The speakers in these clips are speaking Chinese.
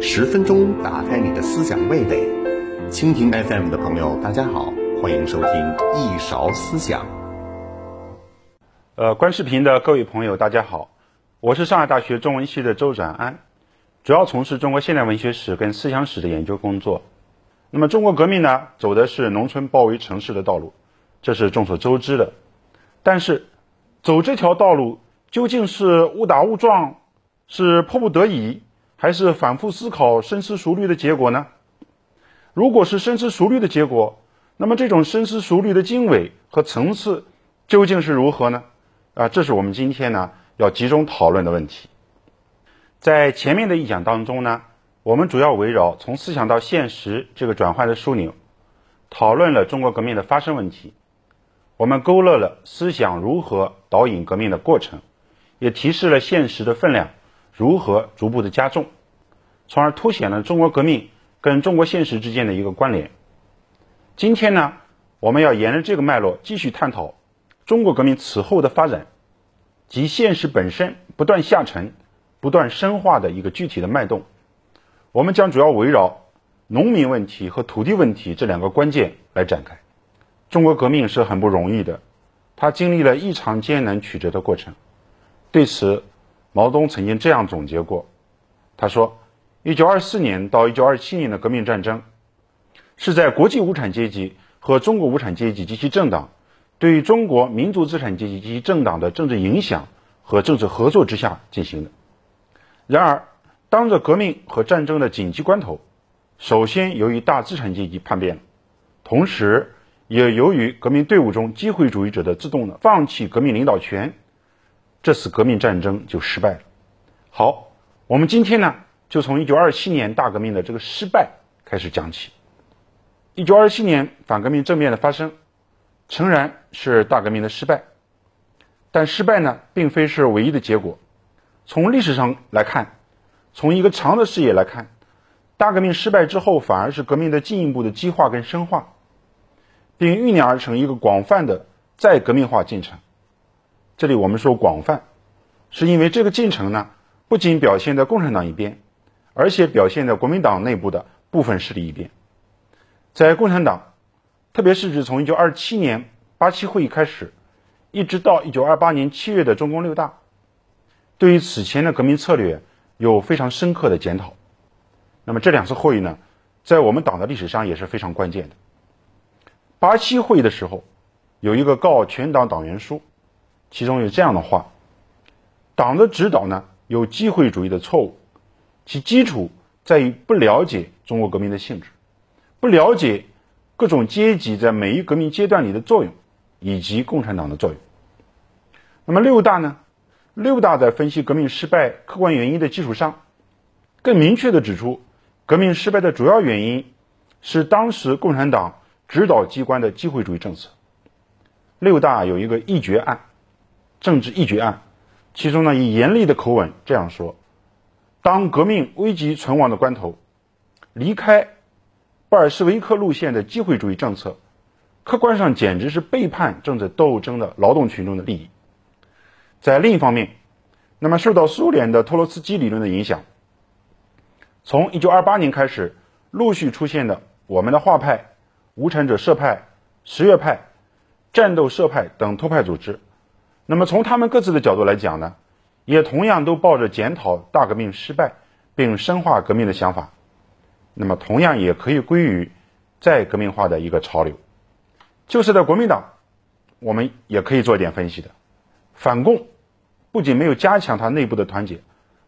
十分钟打开你的思想味蕾，蜻蜓 FM 的朋友，大家好，欢迎收听一勺思想。呃，观视频的各位朋友，大家好，我是上海大学中文系的周展安，主要从事中国现代文学史跟思想史的研究工作。那么，中国革命呢，走的是农村包围城市的道路，这是众所周知的。但是，走这条道路究竟是误打误撞，是迫不得已，还是反复思考、深思熟虑的结果呢？如果是深思熟虑的结果，那么这种深思熟虑的经纬和层次究竟是如何呢？啊，这是我们今天呢要集中讨论的问题。在前面的一讲当中呢。我们主要围绕从思想到现实这个转换的枢纽，讨论了中国革命的发生问题。我们勾勒了思想如何导引革命的过程，也提示了现实的分量如何逐步的加重，从而凸显了中国革命跟中国现实之间的一个关联。今天呢，我们要沿着这个脉络继续探讨中国革命此后的发展及现实本身不断下沉、不断深化的一个具体的脉动。我们将主要围绕农民问题和土地问题这两个关键来展开。中国革命是很不容易的，它经历了异常艰难曲折的过程。对此，毛泽东曾经这样总结过：他说，1924年到1927年的革命战争，是在国际无产阶级和中国无产阶级及其政党对于中国民族资产阶级及其政党的政治影响和政治合作之下进行的。然而，当着革命和战争的紧急关头，首先由于大资产阶级叛变了，同时也由于革命队伍中机会主义者的自动的放弃革命领导权，这次革命战争就失败了。好，我们今天呢就从1927年大革命的这个失败开始讲起。1927年反革命政变的发生，诚然是大革命的失败，但失败呢并非是唯一的结果。从历史上来看。从一个长的视野来看，大革命失败之后，反而是革命的进一步的激化跟深化，并酝酿而成一个广泛的再革命化进程。这里我们说广泛，是因为这个进程呢，不仅表现在共产党一边，而且表现在国民党内部的部分势力一边。在共产党，特别是指从1927年八七会议开始，一直到1928年七月的中共六大，对于此前的革命策略。有非常深刻的检讨。那么这两次会议呢，在我们党的历史上也是非常关键的。八七会议的时候，有一个告全党党员书，其中有这样的话：党的指导呢有机会主义的错误，其基础在于不了解中国革命的性质，不了解各种阶级在每一革命阶段里的作用，以及共产党的作用。那么六大呢？六大在分析革命失败客观原因的基础上，更明确地指出，革命失败的主要原因是当时共产党指导机关的机会主义政策。六大有一个议决案，政治一决案，其中呢以严厉的口吻这样说：当革命危急存亡的关头，离开布尔什维克路线的机会主义政策，客观上简直是背叛政治斗争的劳动群众的利益。在另一方面，那么受到苏联的托洛茨基理论的影响，从1928年开始，陆续出现的我们的画派、无产者社派、十月派、战斗社派等托派组织，那么从他们各自的角度来讲呢，也同样都抱着检讨大革命失败并深化革命的想法，那么同样也可以归于再革命化的一个潮流。就是在国民党，我们也可以做一点分析的，反共。不仅没有加强他内部的团结，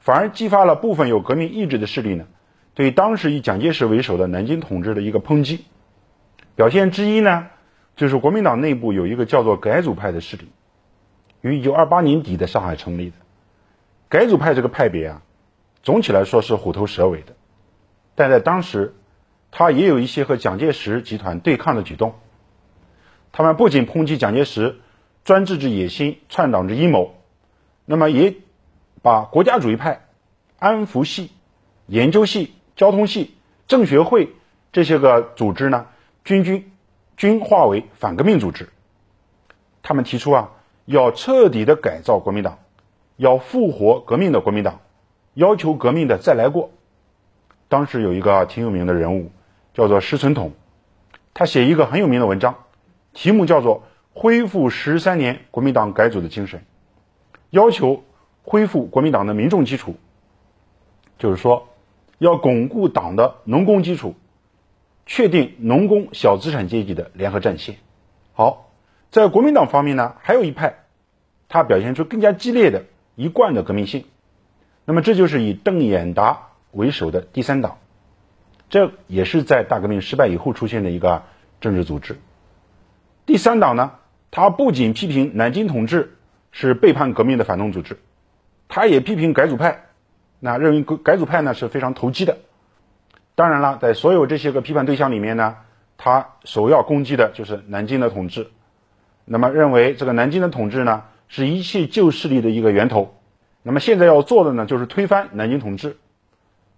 反而激发了部分有革命意志的势力呢，对当时以蒋介石为首的南京统治的一个抨击。表现之一呢，就是国民党内部有一个叫做改组派的势力，于一九二八年底在上海成立的。改组派这个派别啊，总体来说是虎头蛇尾的，但在当时，他也有一些和蒋介石集团对抗的举动。他们不仅抨击蒋介石专制之野心、篡党之阴谋。那么也把国家主义派、安福系、研究系、交通系、政学会这些个组织呢，均均均化为反革命组织。他们提出啊，要彻底的改造国民党，要复活革命的国民党，要求革命的再来过。当时有一个挺有名的人物，叫做石存统，他写一个很有名的文章，题目叫做《恢复十三年国民党改组的精神》，要求恢复国民党的民众基础，就是说要巩固党的农工基础，确定农工小资产阶级的联合战线。好，在国民党方面呢，还有一派，他表现出更加激烈的一贯的革命性。那么这就是以邓演达为首的第三党，这也是在大革命失败以后出现的一个政治组织。第三党呢，他不仅批评南京统治是背叛革命的反动组织，他也批评改组派，那认为改改组派呢是非常投机的。当然了，在所有这些个批判对象里面呢。他首要攻击的就是南京的统治，那么认为这个南京的统治呢是一切旧势力的一个源头，那么现在要做的呢就是推翻南京统治。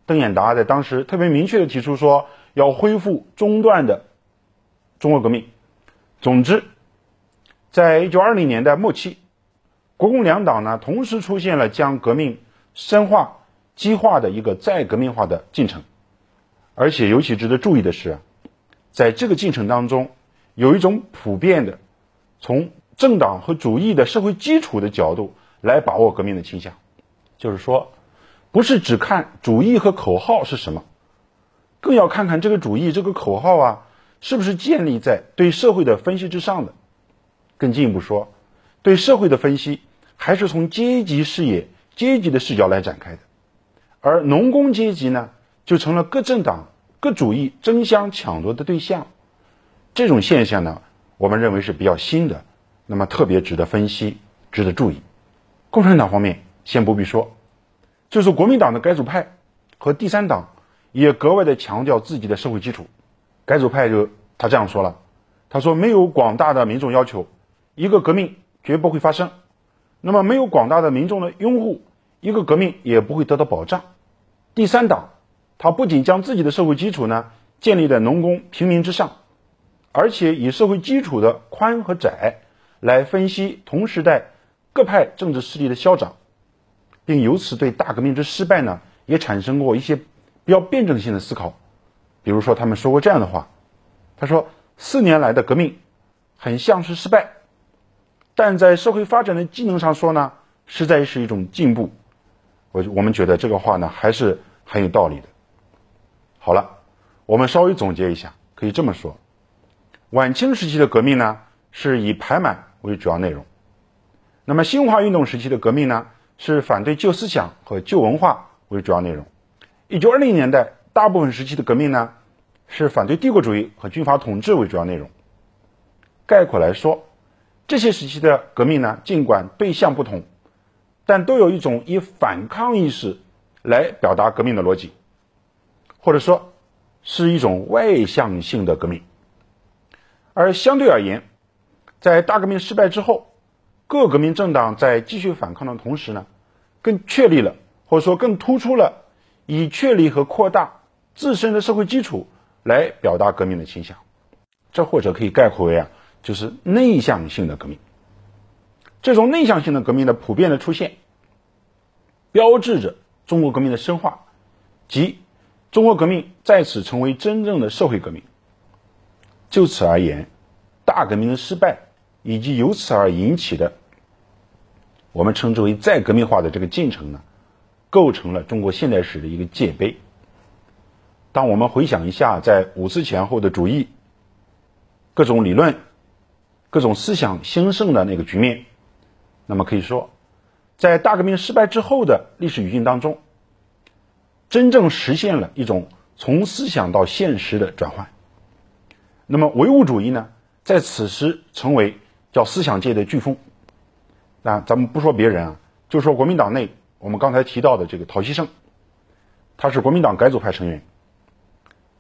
邓演达在当时特别明确的提出说要恢复中断的中国革命。总之，在一九二零年代末期，国共两党呢同时出现了将革命深化激化的一个再革命化的进程，而且尤其值得注意的是。在这个进程当中，有一种普遍的从政党和主义的社会基础的角度来把握革命的倾向，就是说，不是只看主义和口号是什么，更要看看这个主义、这个口号啊，是不是建立在对社会的分析之上的。更进一步说，对社会的分析还是从阶级视野、阶级的视角来展开的，而农工阶级呢，就成了各政党。各主义争相抢夺的对象，这种现象呢，我们认为是比较新的，那么特别值得分析，值得注意。共产党方面先不必说，就是国民党的改组派和第三党也格外的强调自己的社会基础。改组派就他这样说了，他说没有广大的民众要求，一个革命绝不会发生；那么没有广大的民众的拥护，一个革命也不会得到保障。第三党。他不仅将自己的社会基础呢建立在农工平民之上，而且以社会基础的宽和窄来分析同时代各派政治势力的消长，并由此对大革命之失败呢也产生过一些比较辩证性的思考。比如说，他们说过这样的话：“他说四年来的革命很像是失败，但在社会发展的技能上说呢，实在是一种进步。”我我们觉得这个话呢还是很有道理的。好了，我们稍微总结一下，可以这么说：晚清时期的革命呢，是以排满为主要内容；那么新文化运动时期的革命呢，是反对旧思想和旧文化为主要内容；一九二零年代大部分时期的革命呢，是反对帝国主义和军阀统治为主要内容。概括来说，这些时期的革命呢，尽管对象不同，但都有一种以反抗意识来表达革命的逻辑。或者说，是一种外向性的革命，而相对而言，在大革命失败之后，各革命政党在继续反抗的同时呢，更确立了或者说更突出了以确立和扩大自身的社会基础来表达革命的倾向。这或者可以概括为啊，就是内向性的革命。这种内向性的革命的普遍的出现，标志着中国革命的深化及。中国革命在此成为真正的社会革命。就此而言，大革命的失败以及由此而引起的我们称之为再革命化的这个进程呢，构成了中国现代史的一个界碑。当我们回想一下在五四前后的主义、各种理论、各种思想兴盛的那个局面，那么可以说，在大革命失败之后的历史语境当中。真正实现了一种从思想到现实的转换。那么唯物主义呢，在此时成为叫思想界的飓风。那咱们不说别人啊，就说国民党内，我们刚才提到的这个陶希圣，他是国民党改组派成员，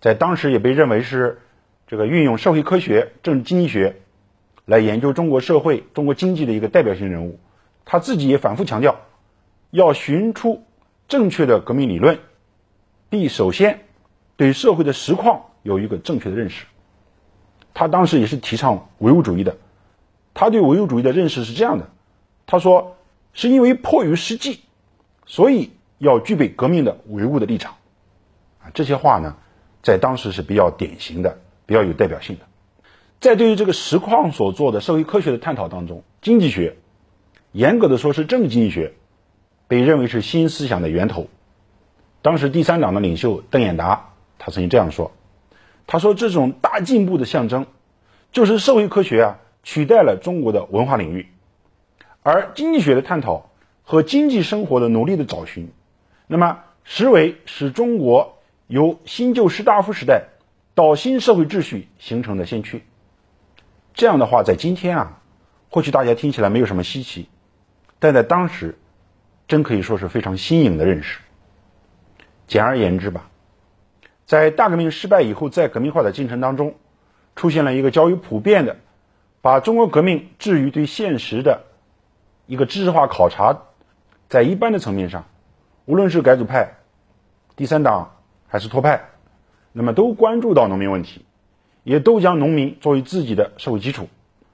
在当时也被认为是这个运用社会科学、政治经济学来研究中国社会、中国经济的一个代表性人物。他自己也反复强调，要寻出正确的革命理论。必首先对社会的实况有一个正确的认识。他当时也是提倡唯物主义的。他对唯物主义的认识是这样的：他说，是因为迫于实际，所以要具备革命的唯物的立场。啊，这些话呢，在当时是比较典型的，比较有代表性的。在对于这个实况所做的社会科学的探讨当中，经济学，严格的说是政治经济学，被认为是新思想的源头。当时第三党的领袖邓演达，他曾经这样说：“他说这种大进步的象征，就是社会科学啊取代了中国的文化领域，而经济学的探讨和经济生活的努力的找寻，那么实为使中国由新旧士大夫时代到新社会秩序形成的先驱。”这样的话，在今天啊，或许大家听起来没有什么稀奇，但在当时，真可以说是非常新颖的认识。简而言之吧，在大革命失败以后，在革命化的进程当中，出现了一个较为普遍的，把中国革命置于对现实的一个知识化考察，在一般的层面上，无论是改组派、第三党还是托派，那么都关注到农民问题。也都将农民作为自己的社会基础，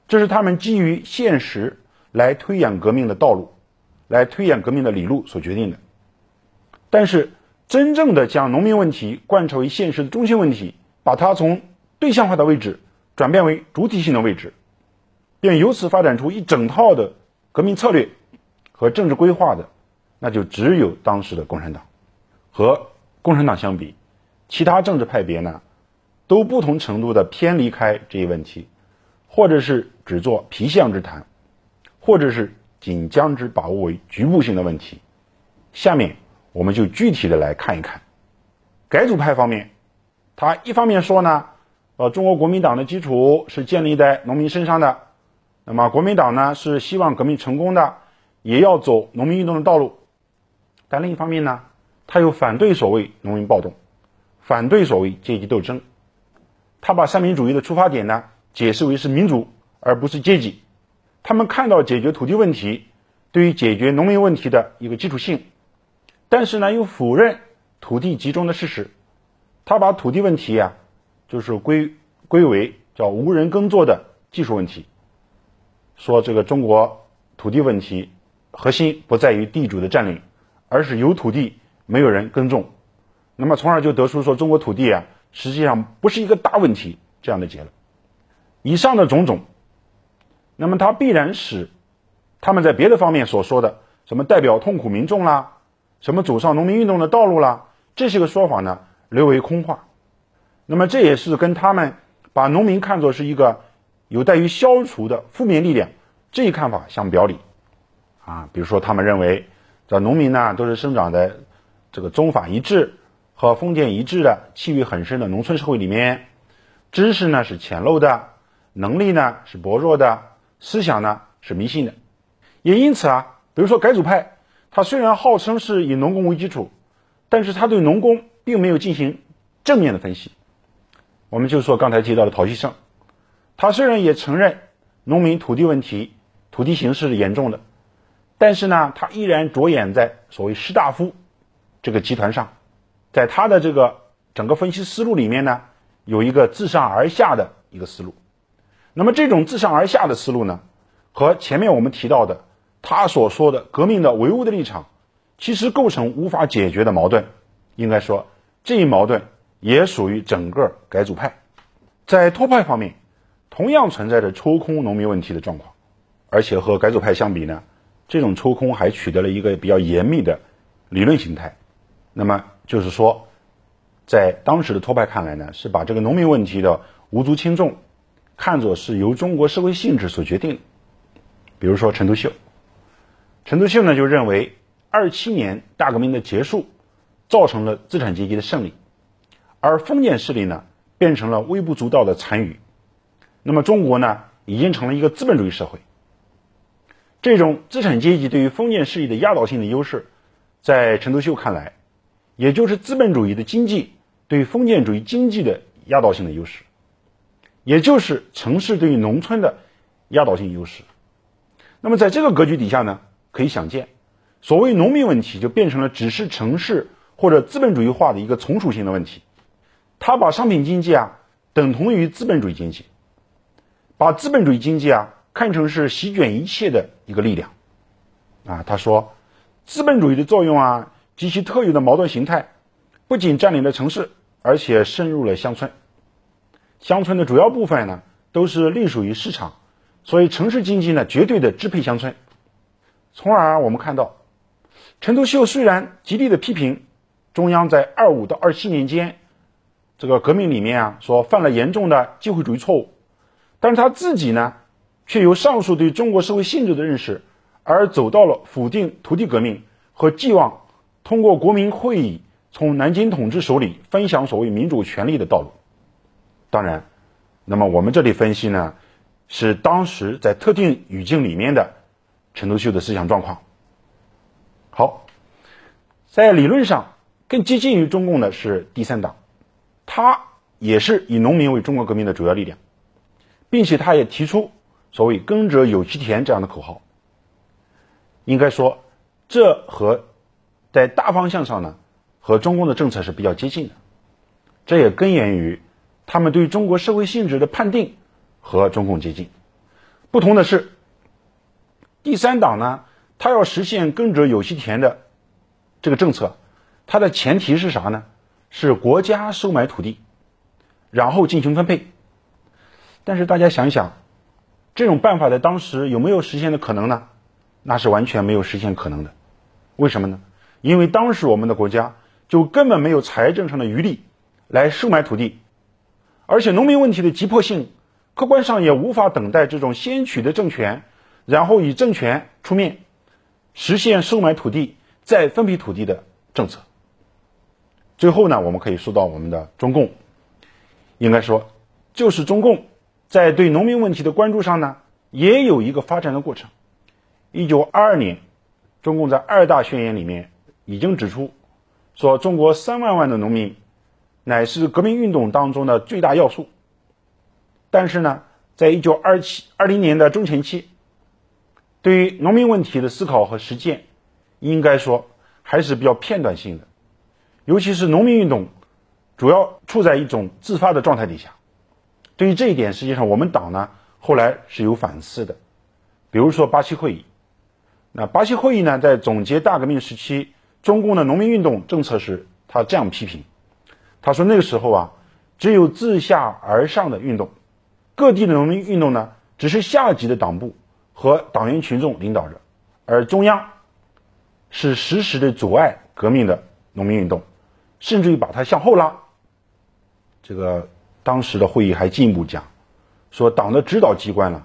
这是他们基于现实来推演革命的道路，来推演革命的理路所决定的。但是，真正的将农民问题贯彻为现实的中心问题，把它从对象化的位置转变为主体性的位置，并由此发展出一整套的革命策略和政治规划的，那就只有当时的共产党。和共产党相比，其他政治派别呢？都不同程度的偏离开这一问题，或者是只做皮相之谈，或者是仅将之把握为局部性的问题。下面我们就具体的来看一看，改组派方面，他一方面说呢，呃，中国国民党的基础是建立在农民身上的，那么国民党呢是希望革命成功的，也要走农民运动的道路，但另一方面呢，他又反对所谓农民暴动，反对所谓阶级斗争。他把三民主义的出发点呢解释为是民主而不是阶级，他们看到解决土地问题对于解决农民问题的一个基础性，但是呢又否认土地集中的事实，他把土地问题啊就是归归为叫无人耕作的技术问题，说这个中国土地问题核心不在于地主的占领，而是有土地没有人耕种，那么从而就得出说中国土地啊。实际上不是一个大问题这样的结论。以上的种种，那么它必然使他们在别的方面所说的什么代表痛苦民众啦，什么走上农民运动的道路啦，这些个说法呢略为空话。那么这也是跟他们把农民看作是一个有待于消除的负面力量这一看法相表里。啊，比如说他们认为这农民呢都是生长在这个宗法一致。和封建一致的气味很深的农村社会里面，知识呢是浅陋的，能力呢是薄弱的，思想呢是迷信的。也因此啊，比如说改组派，他虽然号称是以农工为基础，但是他对农工并没有进行正面的分析。我们就说刚才提到的陶希圣，他虽然也承认农民土地问题、土地形势是严重的，但是呢，他依然着眼在所谓士大夫这个集团上。在他的这个整个分析思路里面呢，有一个自上而下的一个思路。那么这种自上而下的思路呢，和前面我们提到的他所说的革命的唯物的立场，其实构成无法解决的矛盾。应该说，这一矛盾也属于整个改组派。在托派方面，同样存在着抽空农民问题的状况，而且和改组派相比呢，这种抽空还取得了一个比较严密的理论形态。那么。就是说，在当时的托派看来呢，是把这个农民问题的无足轻重看作是由中国社会性质所决定。比如说陈独秀，陈独秀呢就认为，二七年大革命的结束造成了资产阶级的胜利，而封建势力呢变成了微不足道的残余。那么中国呢已经成了一个资本主义社会。这种资产阶级对于封建势力的压倒性的优势，在陈独秀看来。也就是资本主义的经济对封建主义经济的压倒性的优势，也就是城市对于农村的压倒性优势。那么在这个格局底下呢，可以想见，所谓农民问题就变成了只是城市或者资本主义化的一个从属性的问题。他把商品经济啊等同于资本主义经济，把资本主义经济啊看成是席卷一切的一个力量。啊，他说，资本主义的作用啊及其特有的矛盾形态，不仅占领了城市，而且渗入了乡村。乡村的主要部分呢，都是隶属于市场，所以城市经济呢，绝对的支配乡村。从而我们看到，陈独秀虽然极力的批评中央在二五到二七年间这个革命里面啊，说犯了严重的机会主义错误，但是他自己呢，却由上述对中国社会性质的认识，而走到了否定土地革命和寄望通过国民会议从南京统治手里分享所谓民主权利的道路。当然，那么我们这里分析呢，是当时在特定语境里面的陈独秀的思想状况。好，在理论上更接近于中共的是第三党，他也是以农民为中国革命的主要力量，并且他也提出所谓“耕者有其田”这样的口号。应该说，这和在大方向上呢，和中共的政策是比较接近的。这也根源于。他们对中国社会性质的判定和中共接近，不同的是，第三党呢，他要实现耕者有其田的这个政策，它的前提是啥呢？是国家收买土地，然后进行分配。但是大家想想，这种办法在当时有没有实现的可能呢？那是完全没有实现可能的。为什么呢？因为当时我们的国家就根本没有财政上的余力来收买土地。而且农民问题的急迫性，客观上也无法等待这种先取得政权，然后以政权出面，实现收买土地再分配土地的政策。最后呢，我们可以说到我们的中共，应该说，就是中共在对农民问题的关注上呢，也有一个发展的过程。一九二二年，中共在二大宣言里面已经指出，说中国三万万的农民。乃是革命运动当中的最大要素。但是呢，在一九二七二零年的中前期，对于农民问题的思考和实践，应该说还是比较片段性的。尤其是农民运动，主要处在一种自发的状态底下。对于这一点，实际上我们党呢后来是有反思的。比如说八七会议，那八七会议呢在总结大革命时期中共的农民运动政策时，他这样批评。他说：“那个时候啊，只有自下而上的运动，各地的农民运动呢，只是下级的党部和党员群众领导着，而中央是实时的阻碍革命的农民运动，甚至于把它向后拉。这个当时的会议还进一步讲，说党的指导机关呢，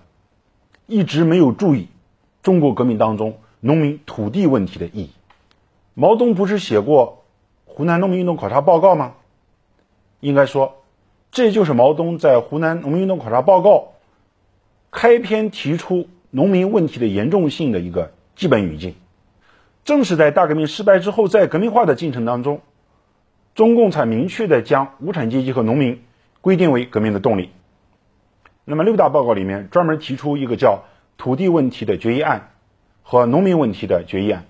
一直没有注意中国革命当中农民土地问题的意义。毛泽东不是写过湖南农民运动考察报告吗？”应该说，这就是毛泽东在湖南农民运动考察报告开篇提出农民问题的严重性的一个基本语境。正是在大革命失败之后，在革命化的进程当中，中共才明确的将无产阶级和农民规定为革命的动力。那么六大报告里面专门提出一个叫土地问题的决议案和农民问题的决议案，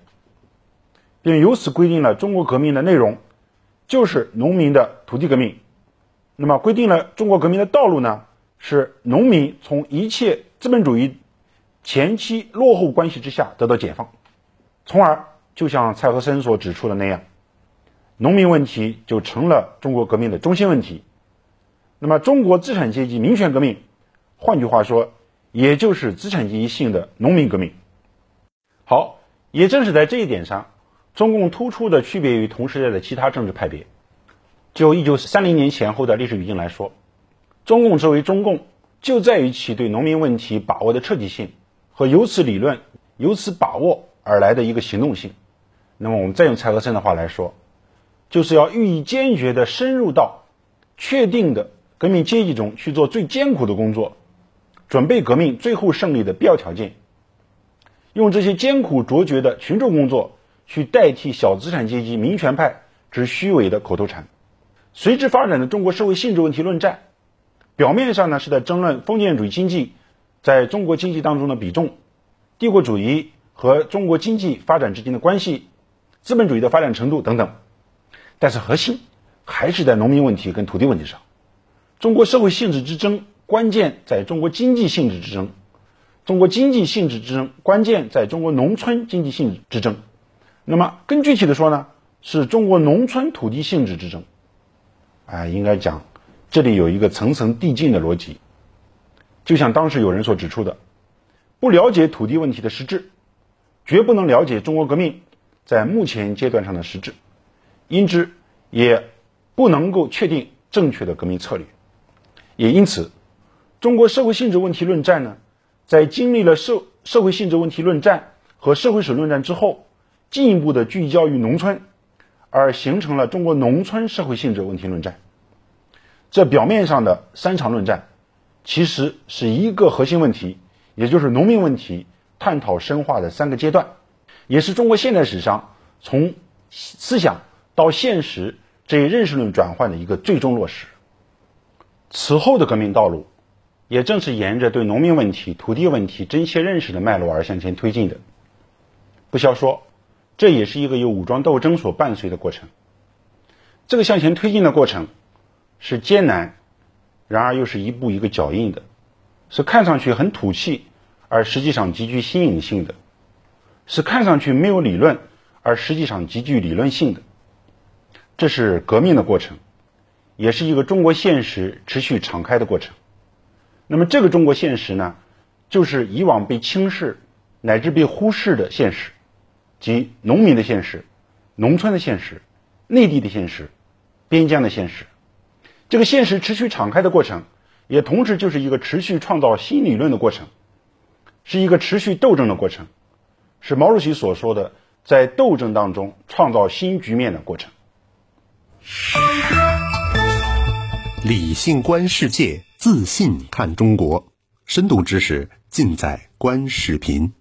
并由此规定了中国革命的内容，就是农民的土地革命。那么规定了中国革命的道路呢？是农民从一切资本主义前期落后关系之下得到解放，从而就像蔡和森所指出的那样，农民问题就成了中国革命的中心问题。那么中国资产阶级民权革命，换句话说，也就是资产阶级性的农民革命。好，也正是在这一点上，中共突出的区别于同时代的其他政治派别。就一九三零年前后的历史语境来说，中共作为中共，就在于其对农民问题把握的彻底性和由此理论、由此把握而来的一个行动性。那么，我们再用蔡和森的话来说，就是要予以坚决的深入到确定的革命阶级中去做最艰苦的工作，准备革命最后胜利的必要条件，用这些艰苦卓绝的群众工作去代替小资产阶级民权派之虚伪的口头禅。随之发展的中国社会性质问题论战，表面上呢是在争论封建主义经济在中国经济当中的比重、帝国主义和中国经济发展之间的关系、资本主义的发展程度等等，但是核心还是在农民问题跟土地问题上。中国社会性质之争，关键在中国经济性质之争。中国经济性质之争关键在中国农村经济性质之争。那么更具体的说呢，是中国农村土地性质之争。啊，应该讲这里有一个层层递进的逻辑。就像当时有人所指出的，不了解土地问题的实质，绝不能了解中国革命在目前阶段上的实质，因之也不能够确定正确的革命策略。也因此，中国社会性质问题论战呢，在经历了社社会性质问题论战和社会史论战之后，进一步的聚焦于农村，而形成了中国农村社会性质问题论战。这表面上的三场论战。其实是一个核心问题，也就是农民问题探讨深化的三个阶段，也是中国现代史上从思想到现实这一认识论转换的一个最终落实。此后的革命道路，也正是沿着对农民问题、土地问题真切认识的脉络而向前推进的。不消说，这也是一个由武装斗争所伴随的过程。这个向前推进的过程是艰难。然而又是一步一个脚印的，是看上去很土气，而实际上极具新颖性的；是看上去没有理论，而实际上极具理论性的。这是革命的过程，也是一个中国现实持续敞开的过程。那么这个中国现实呢，就是以往被轻视乃至被忽视的现实，即农民的现实、农村的现实、内地的现实、边疆的现实。这个现实持续敞开的过程，也同时就是一个持续创造新理论的过程，是一个持续斗争的过程，是毛主席所说的在斗争当中创造新局面的过程。理性观世界，自信看中国，深度知识尽在观视频。